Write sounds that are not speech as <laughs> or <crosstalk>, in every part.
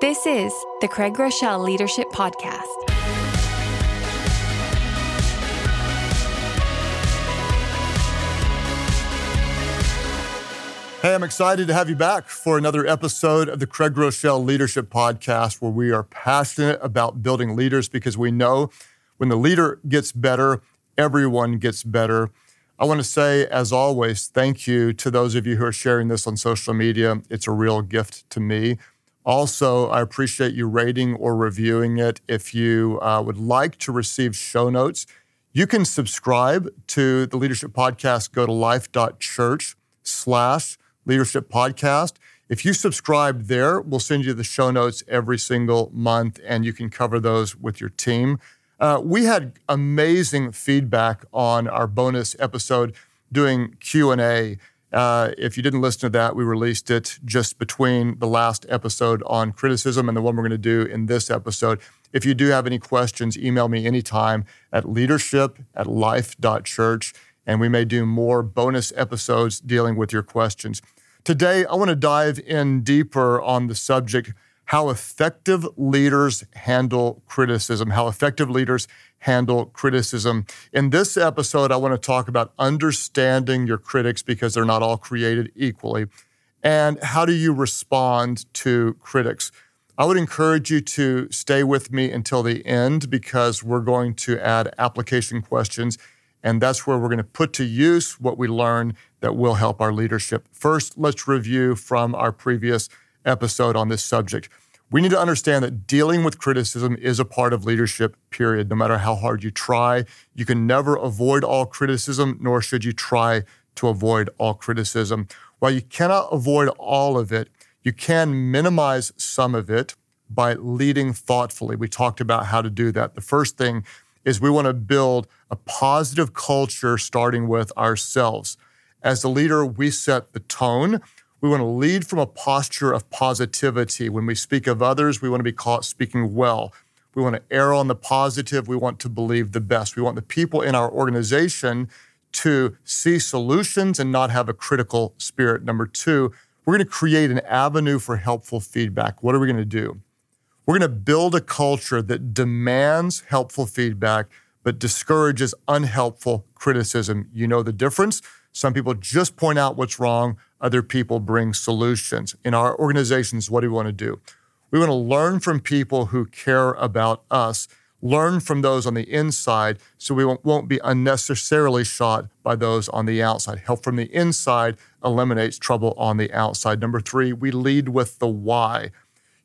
This is the Craig Groeschel Leadership Podcast. Hey, I'm excited to have you back for another episode of the Craig Groeschel Leadership Podcast, where we are passionate about building leaders because we know when the leader gets better, everyone gets better. I want to say, as always, thank you to those of you who are sharing this on social media. It's a real gift to me. Also, I appreciate you rating or reviewing it. If you uh, would like to receive show notes, you can subscribe to the Leadership Podcast. Go to life.church slash Leadership Podcast. If you subscribe there, we'll send you the show notes every single month, and you can cover those with your team. Uh, we had amazing feedback on our bonus episode doing Q and A. Uh, if you didn't listen to that, we released it just between the last episode on criticism and the one we're going to do in this episode. If you do have any questions, email me anytime at leadership at life.church, and we may do more bonus episodes dealing with your questions. Today, I want to dive in deeper on the subject how effective leaders handle criticism, how effective leaders handle criticism. In this episode, I want to talk about understanding your critics because they're not all created equally. And how do you respond to critics? I would encourage you to stay with me until the end because we're going to add application questions. And that's where we're going to put to use what we learn that will help our leadership. First, let's review from our previous episode on this subject. We need to understand that dealing with criticism is a part of leadership, period. No matter how hard you try, you can never avoid all criticism, nor should you try to avoid all criticism. While you cannot avoid all of it, you can minimize some of it by leading thoughtfully. We talked about how to do that. The first thing is we want to build a positive culture starting with ourselves. As the leader, we set the tone. We want to lead from a posture of positivity. When we speak of others, we want to be caught speaking well. We want to err on the positive. We want to believe the best. We want the people in our organization to see solutions and not have a critical spirit. Number two, we're going to create an avenue for helpful feedback. What are we going to do? We're going to build a culture that demands helpful feedback but discourages unhelpful criticism. You know the difference. Some people just point out what's wrong, other people bring solutions. In our organizations, what do we want to do? We want to learn from people who care about us, learn from those on the inside so we won't be unnecessarily shot by those on the outside. Help from the inside eliminates trouble on the outside. Number three, we lead with the why.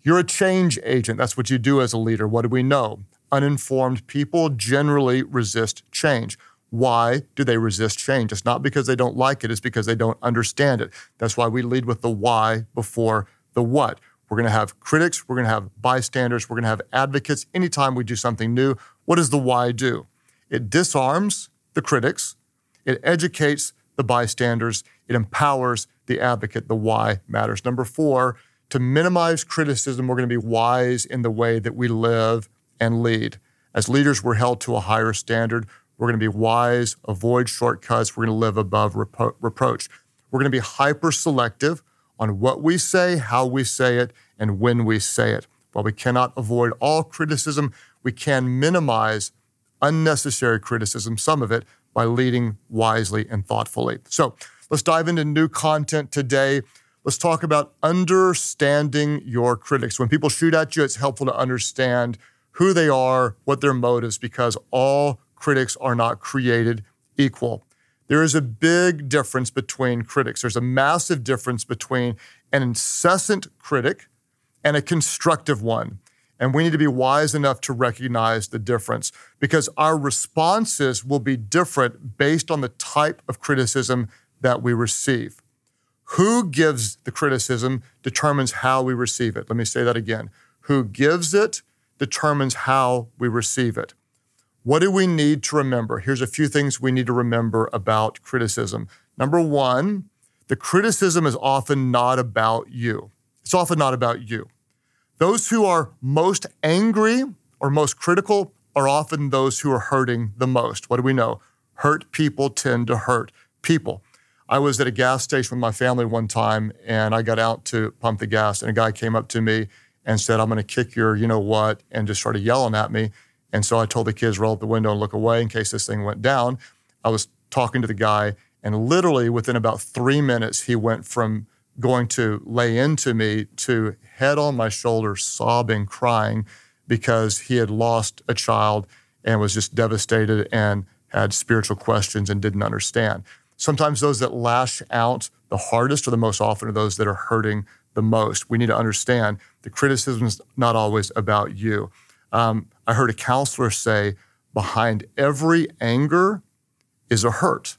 You're a change agent. That's what you do as a leader. What do we know? Uninformed people generally resist change. Why do they resist change? It's not because they don't like it, it's because they don't understand it. That's why we lead with the why before the what. We're going to have critics, we're going to have bystanders, we're going to have advocates. Anytime we do something new, what does the why do? It disarms the critics, it educates the bystanders, it empowers the advocate. The why matters. Number four, to minimize criticism, we're going to be wise in the way that we live and lead. As leaders, we're held to a higher standard. We're going to be wise, avoid shortcuts. We're going to live above repro- reproach. We're going to be hyper selective on what we say, how we say it, and when we say it. While we cannot avoid all criticism, we can minimize unnecessary criticism, some of it, by leading wisely and thoughtfully. So let's dive into new content today. Let's talk about understanding your critics. When people shoot at you, it's helpful to understand who they are, what their motives, because all critics are not created equal. There is a big difference between critics. There's a massive difference between an incessant critic and a constructive one. And we need to be wise enough to recognize the difference because our responses will be different based on the type of criticism that we receive. Who gives the criticism determines how we receive it. Let me say that again. Who gives it determines how we receive it. What do we need to remember? Here's a few things we need to remember about criticism. Number one, the criticism is often not about you. It's often not about you. Those who are most angry or most critical are often those who are hurting the most. What do we know? Hurt people tend to hurt people. I was at a gas station with my family one time and I got out to pump the gas and a guy came up to me and said, I'm going to kick your, you know what, and just started yelling at me. And so I told the kids, roll up the window and look away in case this thing went down. I was talking to the guy, and literally within about three minutes, he went from going to lay into me to head on my shoulder, sobbing, crying because he had lost a child and was just devastated and had spiritual questions and didn't understand. Sometimes those that lash out the hardest or the most often are those that are hurting the most. We need to understand the criticism is not always about you. Um, I heard a counselor say, behind every anger is a hurt.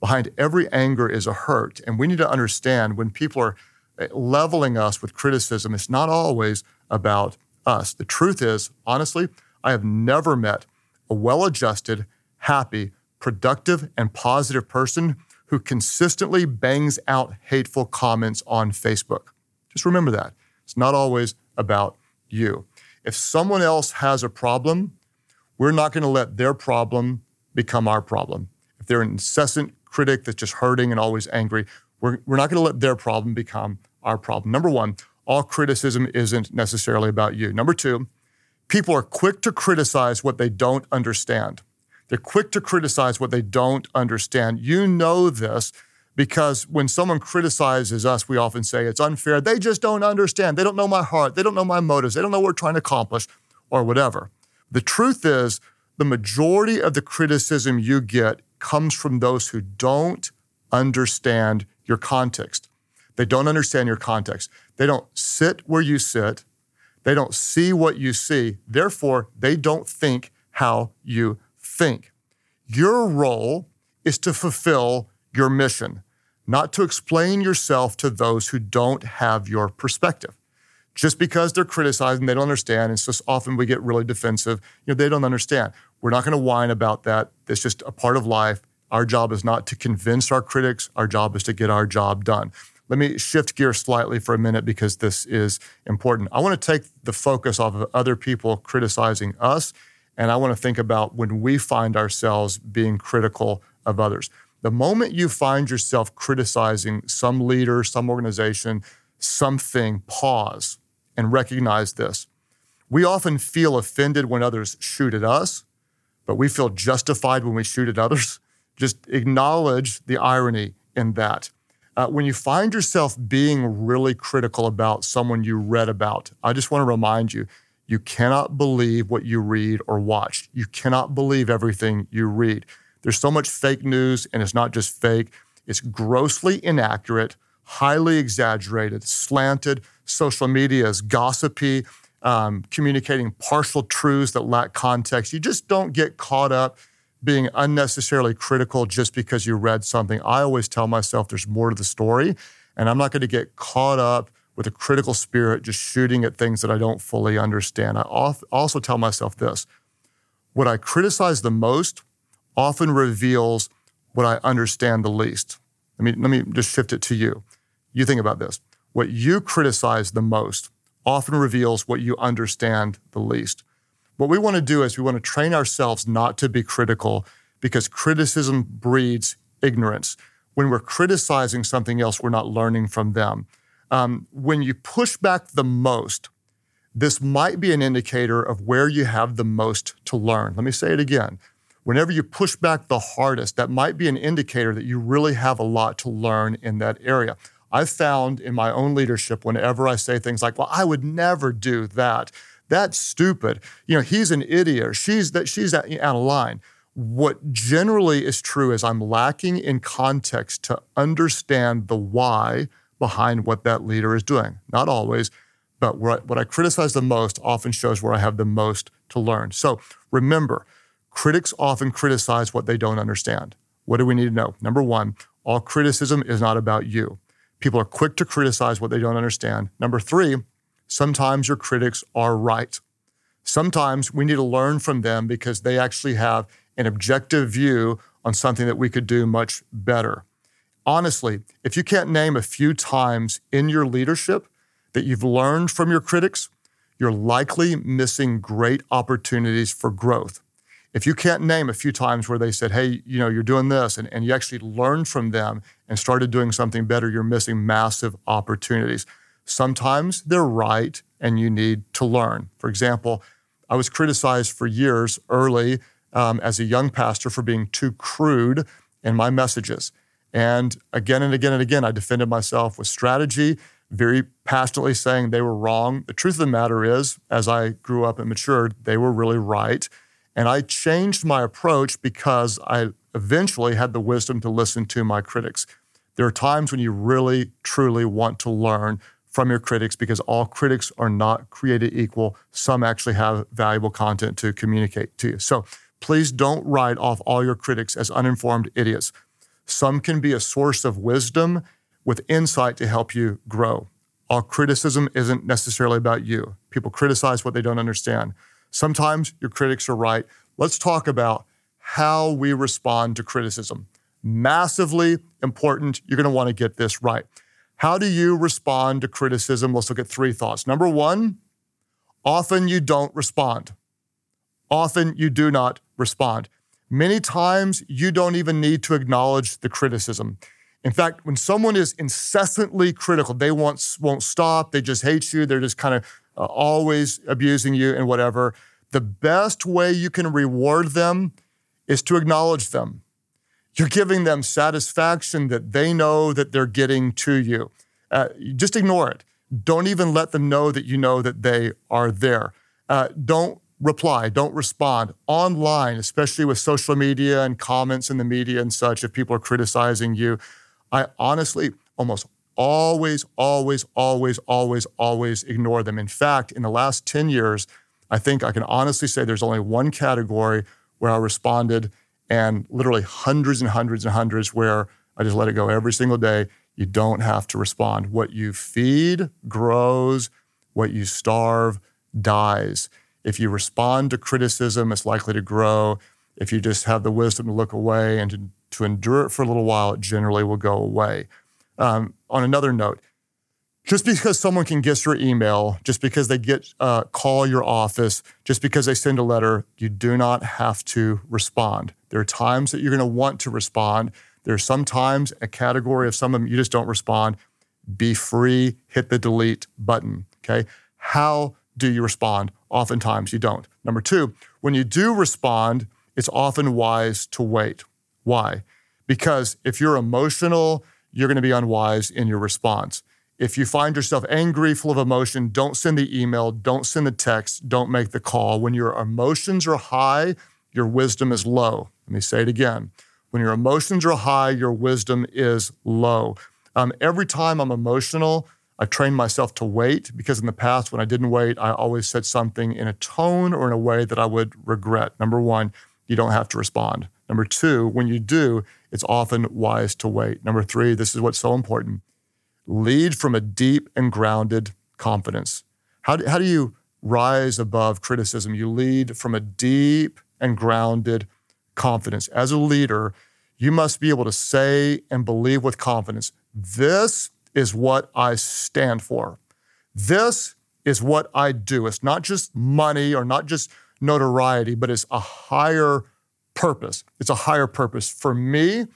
Behind every anger is a hurt. And we need to understand when people are eh, leveling us with criticism, it's not always about us. The truth is, honestly, I have never met a well adjusted, happy, productive, and positive person who consistently bangs out hateful comments on Facebook. Just remember that. It's not always about you. If someone else has a problem, we're not going to let their problem become our problem. If they're an incessant critic that's just hurting and always angry, we're, we're not going to let their problem become our problem. Number one, all criticism isn't necessarily about you. Number two, people are quick to criticize what they don't understand. They're quick to criticize what they don't understand. You know this because when someone criticizes us, we often say it's unfair. They just don't understand. They don't know my heart. They don't know my motives. They don't know what we're trying to accomplish or whatever. The truth is, the majority of the criticism you get comes from those who don't understand your context. They don't understand your context. They don't sit where you sit. They don't see what you see. Therefore, they don't think how you think. Your role is to fulfill your mission, not to explain yourself to those who don't have your perspective. Just because they're criticizing, they don't understand, and so often we get really defensive. You know, they don't understand. We're not going to whine about that. It's just a part of life. Our job is not to convince our critics. Our job is to get our job done. Let me shift gears slightly for a minute because this is important. I want to take the focus off of other people criticizing us and I want to think about when we find ourselves being critical of others. The moment you find yourself criticizing some leader, some organization, something, pause and recognize this. We often feel offended when others shoot at us, but we feel justified when we shoot at others. <laughs> Just acknowledge the irony in that. Uh, when you find yourself being really critical about someone you read about, I just want to remind you you cannot believe what you read or watch. You cannot believe everything you read. There's so much fake news, and it's not just fake, it's grossly inaccurate, highly exaggerated, slanted. Social media is gossipy, um, communicating partial truths that lack context. You just don't get caught up being unnecessarily critical just because you read something. I always tell myself there's more to the story, and I'm not going to get caught up with a critical spirit, just shooting at things that I don't fully understand. I also tell myself this what I criticize the most often reveals what I understand the least. Let me, let me just shift it to you. You think about this. What you criticize the most often reveals what you understand the least. What we want to do is we want to train ourselves not to be critical because criticism breeds ignorance. When we're criticizing something else, we're not learning from them um, when you push back the most, this might be an indicator of where you have the most to learn. Let me say it again. Whenever you push back the hardest, that might be an indicator that you really have a lot to learn in that area. I've found in my own leadership, whenever I say things like, well, I would never do that. That's stupid. You know, he's an idiot. She's that she's out of line. What generally is true is I'm lacking in context to understand the why behind what that leader is doing. Not always, but what I criticize the most often shows where I have the most to learn. So remember, critics often criticize what they don't understand. What do we need to know? Number one, all criticism is not about you. People are quick to criticize what they don't understand. Number three, sometimes your critics are right. Sometimes we need to learn from them because they actually have an objective view on something that we could do much better honestly, if you can't name a few times in your leadership that you've learned from your critics, you're likely missing great opportunities for growth. If you can't name a few times where they said, hey, you know, you're doing this, and, and you actually learned from them and started doing something better, you're missing massive opportunities. Sometimes they're right and you need to learn. For example, I was criticized for years early um, as a young pastor for being too crude in my messages. And again and again and again, I defended myself with strategy, very passionately saying they were wrong. The truth of the matter is, as I grew up and matured, they were really right. And I changed my approach because I eventually had the wisdom to listen to my critics. There are times when you really, truly want to learn from your critics because all critics are not created equal. Some actually have valuable content to communicate to you. So please don't write off all your critics as uninformed idiots. Some can be a source of wisdom with insight to help you grow. All criticism isn't necessarily about you. People criticize what they don't understand. Sometimes your critics are right. Let's talk about how we respond to criticism. Massively important. You're going to want to get this right. How do you respond to criticism? Let's look at three thoughts. Number one, often you don't respond. Often you do not respond. Many times you don't even need to acknowledge the criticism. In fact, when someone is incessantly critical, they won't, won't stop, they just hate you, they're just kind of uh, always abusing you and whatever. The best way you can reward them is to acknowledge them. You're giving them satisfaction that they know that they're getting to you. Uh, just ignore it. Don't even let them know that you know that they are there. Uh, don't reply, don't respond online, especially with social media and comments in the media and such. If people are criticizing you, I honestly almost always, always, always, always, always ignore them. In fact, in the last 10 years, I think I can honestly say there's only one category where I responded, and literally hundreds and hundreds and hundreds where I just let it go every single day. You don't have to respond. What you feed grows, what you starve dies. If you respond to criticism, it's likely to grow. If you just have the wisdom to look away and to, to endure it for a little while, it generally will go away. Um, on another note, just because someone can guess your email, just because they get uh, call your office, just because they send a letter, you do not have to respond. There are times that you're going to want to respond. There's sometimes a category of some of them you just don't respond. Be free, hit the delete button. Okay. How do you respond? Oftentimes you don't. Number two, when you do respond, it's often wise to wait. Why? Because if you're emotional, you're going to be unwise in your response. If you find yourself angry, full of emotion, don't send the email, don't send the text, don't make the call. When your emotions are high, your wisdom is low. Let me say it again. When your emotions are high, your wisdom is low. Um, every time I'm emotional, I train myself to wait because in the past, when I didn't wait, I always said something in a tone or in a way that I would regret. Number one, you don't have to respond. Number two, when you do, it's often wise to wait. Number three, this is what's so important lead from a deep and grounded confidence. How do, how do you rise above criticism? You lead from a deep and grounded confidence. As a leader, you must be able to say and believe with confidence this is what I stand for. This is what I do. It's not just money or not just notoriety, but it's a higher purpose. It's a higher purpose. For me,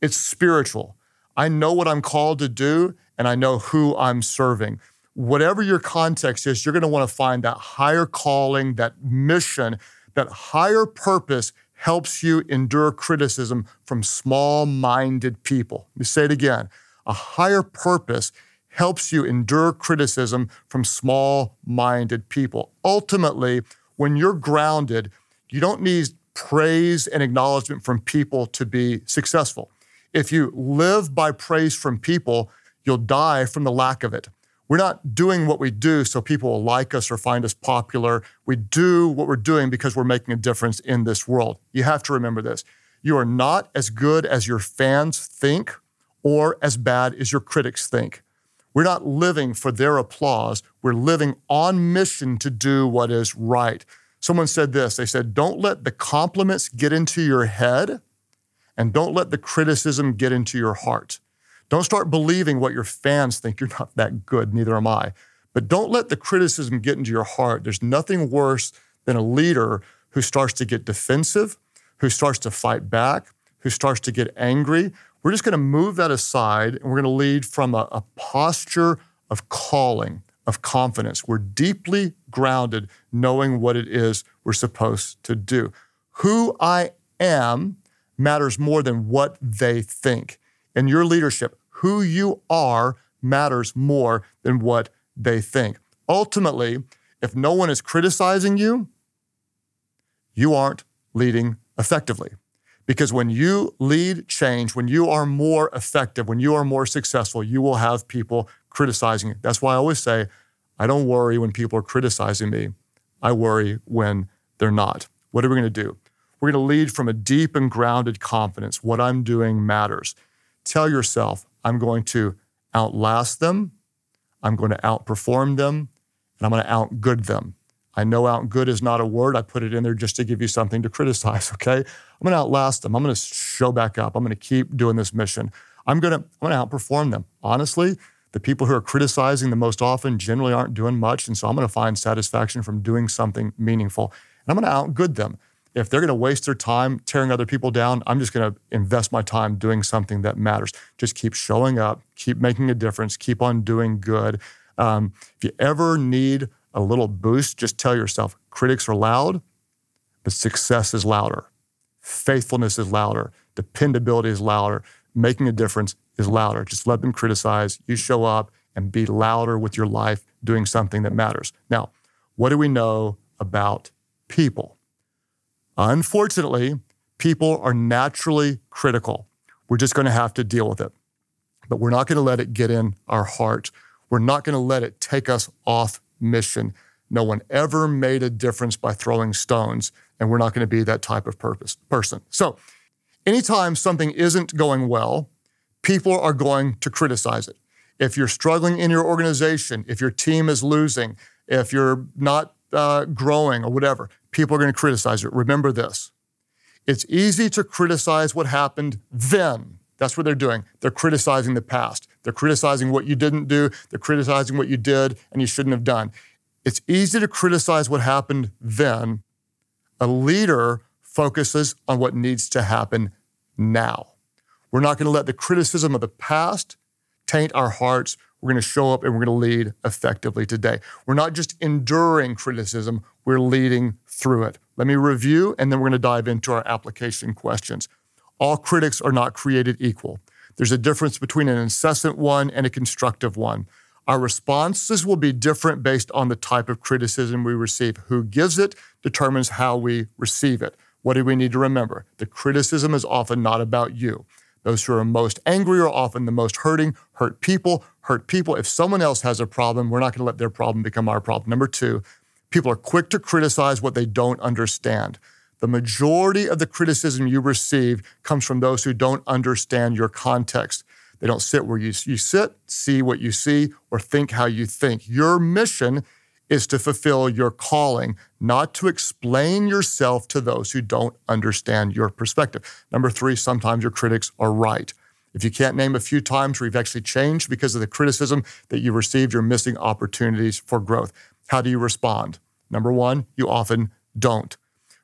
it's spiritual. I know what I'm called to do and I know who I'm serving. Whatever your context is, you're going to want to find that higher calling, that mission, that higher purpose helps you endure criticism from small minded people. Let me say it again a higher purpose helps you endure criticism from small minded people. Ultimately, when you're grounded, you don't need praise and acknowledgement from people to be successful. If you live by praise from people, you'll die from the lack of it. We're not doing what we do so people will like us or find us popular. We do what we're doing because we're making a difference in this world. You have to remember this. You are not as good as your fans think or as bad as your critics think. We're not living for their applause. We're living on mission to do what is right. Someone said this they said, Don't let the compliments get into your head and don't let the criticism get into your heart. Don't start believing what your fans think. You're not that good, neither am I. But don't let the criticism get into your heart. There's nothing worse than a leader who starts to get defensive, who starts to fight back, who starts to get angry, we're just going to move that aside and we're going to lead from a, a posture of calling, of confidence. We're deeply grounded knowing what it is we're supposed to do. Who I am matters more than what they think. In your leadership, who you are matters more than what they think. Ultimately, if no one is criticizing you, you aren't leading effectively. Because when you lead change, when you are more effective, when you are more successful, you will have people criticizing. That's why I always say, I don't worry when people are criticizing me. I worry when they're not. What are we going to do? We're going to lead from a deep and grounded confidence. What I'm doing matters. Tell yourself, I'm going to outlast them, I'm going to outperform them, and I'm going to outgood them. I know outgood is not a word. I put it in there just to give you something to criticize, <laughs> okay? I'm going to outlast them. I'm going to show back up. I'm going to keep doing this mission. I'm going to I'm going to outperform them. Honestly, the people who are criticizing the most often generally aren't doing much, and so I'm going to find satisfaction from doing something meaningful. And I'm going to outgood them if they're going to waste their time tearing other people down, I'm just going to invest my time doing something that matters. Just keep showing up, keep making a difference, keep on doing good. Um, if you ever need a little boost, just tell yourself critics are loud, but success is louder. Faithfulness is louder. Dependability is louder. Making a difference is louder. Just let them criticize. You show up and be louder with your life doing something that matters. Now, what do we know about people? Unfortunately, people are naturally critical. We're just going to have to deal with it. But we're not going to let it get in our heart. We're not going to let it take us off mission. No one ever made a difference by throwing stones, and we're not going to be that type of purpose, person. So, anytime something isn't going well, people are going to criticize it. If you're struggling in your organization, if your team is losing, if you're not uh, growing or whatever, people are going to criticize it. Remember this it's easy to criticize what happened then. That's what they're doing. They're criticizing the past. They're criticizing what you didn't do. They're criticizing what you did and you shouldn't have done. It's easy to criticize what happened then. A leader focuses on what needs to happen now. We're not going to let the criticism of the past taint our hearts. We're going to show up and we're going to lead effectively today. We're not just enduring criticism, we're leading through it. Let me review, and then we're going to dive into our application questions. All critics are not created equal. There's a difference between an incessant one and a constructive one. Our responses will be different based on the type of criticism we receive. Who gives it determines how we receive it. What do we need to remember? The criticism is often not about you. Those who are most angry are often the most hurting, hurt people, hurt people. If someone else has a problem, we're not going to let their problem become our problem. Number two, people are quick to criticize what they don't understand. The majority of the criticism you receive comes from those who don't understand your context. They don't sit where you, you sit, see what you see, or think how you think. Your mission is to fulfill your calling, not to explain yourself to those who don't understand your perspective. Number three, sometimes your critics are right. If you can't name a few times where you've actually changed because of the criticism that you received, you're missing opportunities for growth. How do you respond? Number one, you often don't.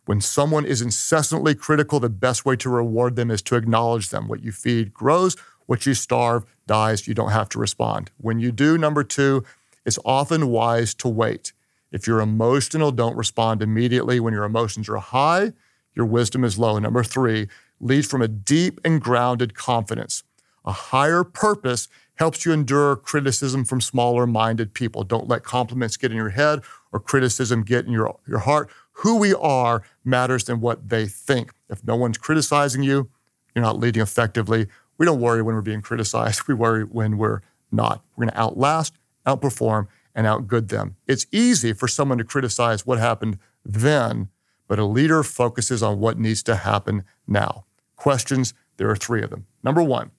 When someone is incessantly critical, the best way to reward them is to acknowledge them. What you feed grows, what you starve dies. You don't have to respond. When you do, number two, it's often wise to wait. If you're emotional, don't respond immediately. When your emotions are high, your wisdom is low. Number three, lead from a deep and grounded confidence. A higher purpose helps you endure criticism from smaller minded people. Don't let compliments get in your head or criticism get in your, your heart. Who we are matters than what they think. If no one's criticizing you, you're not leading effectively. We don't worry when we're being criticized. <laughs> We worry when we're not. We're going to outlast outperform, and outgood them. It's easy for someone to criticize what happened then, but a leader focuses on what needs to happen now. Questions, there are three of them. Number one,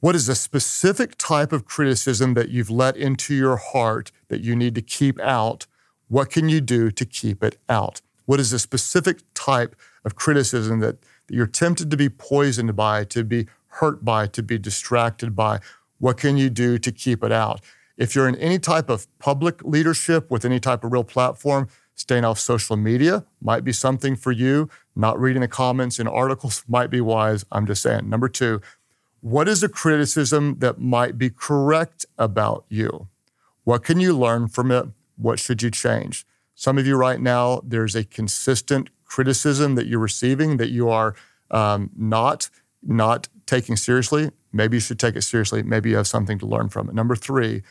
what is a specific type of criticism that you've let into your heart that you need to keep out? What can you do to keep it out? What is a specific type of criticism that, that you're tempted to be poisoned by, to be hurt by, to be distracted by? What can you do to keep it out? If you're in any type of public leadership with any type of real platform, staying off social media might be something for you. Not reading the comments in articles <laughs> might be wise. I'm just saying. Number two, what is a criticism that might be correct about you? What can you learn from it? What should you change? Some of you right now, there's a consistent criticism that you're receiving that you are um, not not taking seriously. Maybe you should take it seriously. Maybe you have something to learn from it. Number three,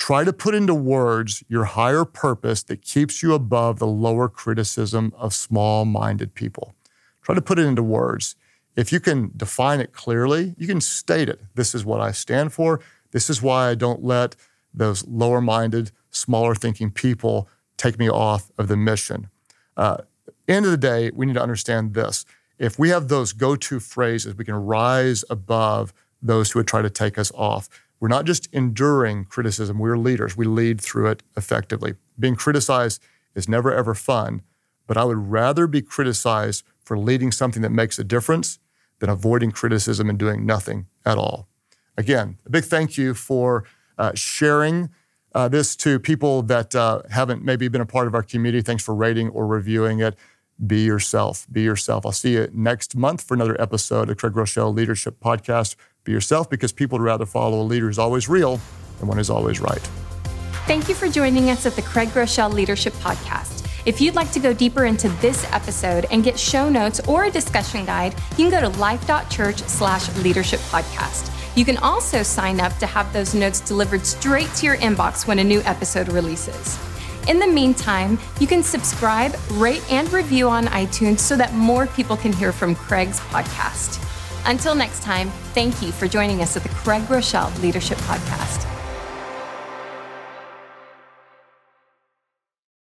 try to put into words your higher purpose that keeps you above the lower criticism of small minded people. Try to put it into words. If you can define it clearly, you can state it. This is what I stand for. This is why I don't let those lower minded, smaller thinking people take me off of the mission. Uh, end of the day, we need to understand this. If we have those go to phrases, we can rise above those who would try to take us off. We're not just enduring criticism, we're leaders. We lead through it effectively. Being criticized is never, ever fun, but I would rather be criticized for leading something that makes a difference than avoiding criticism and doing nothing at all. Again, a big thank you for uh, sharing uh, this to people that uh, haven't maybe been a part of our community. Thanks for rating or reviewing it. Be yourself. Be yourself. I'll see you next month for another episode of Craig Groeschel Leadership Podcast. Be yourself because people would rather follow a leader who's always real than one who's always right. Thank you for joining us at the Craig Groeschel Leadership Podcast. If you'd like to go deeper into this episode and get show notes or a discussion guide, you can go to life.church slash leadership podcast. You can also sign up to have those notes delivered straight to your inbox when a new episode releases. In the meantime, you can subscribe, rate, and review on iTunes so that more people can hear from Craig's podcast. Until next time, thank you for joining us at the Craig Groeschel Leadership Podcast.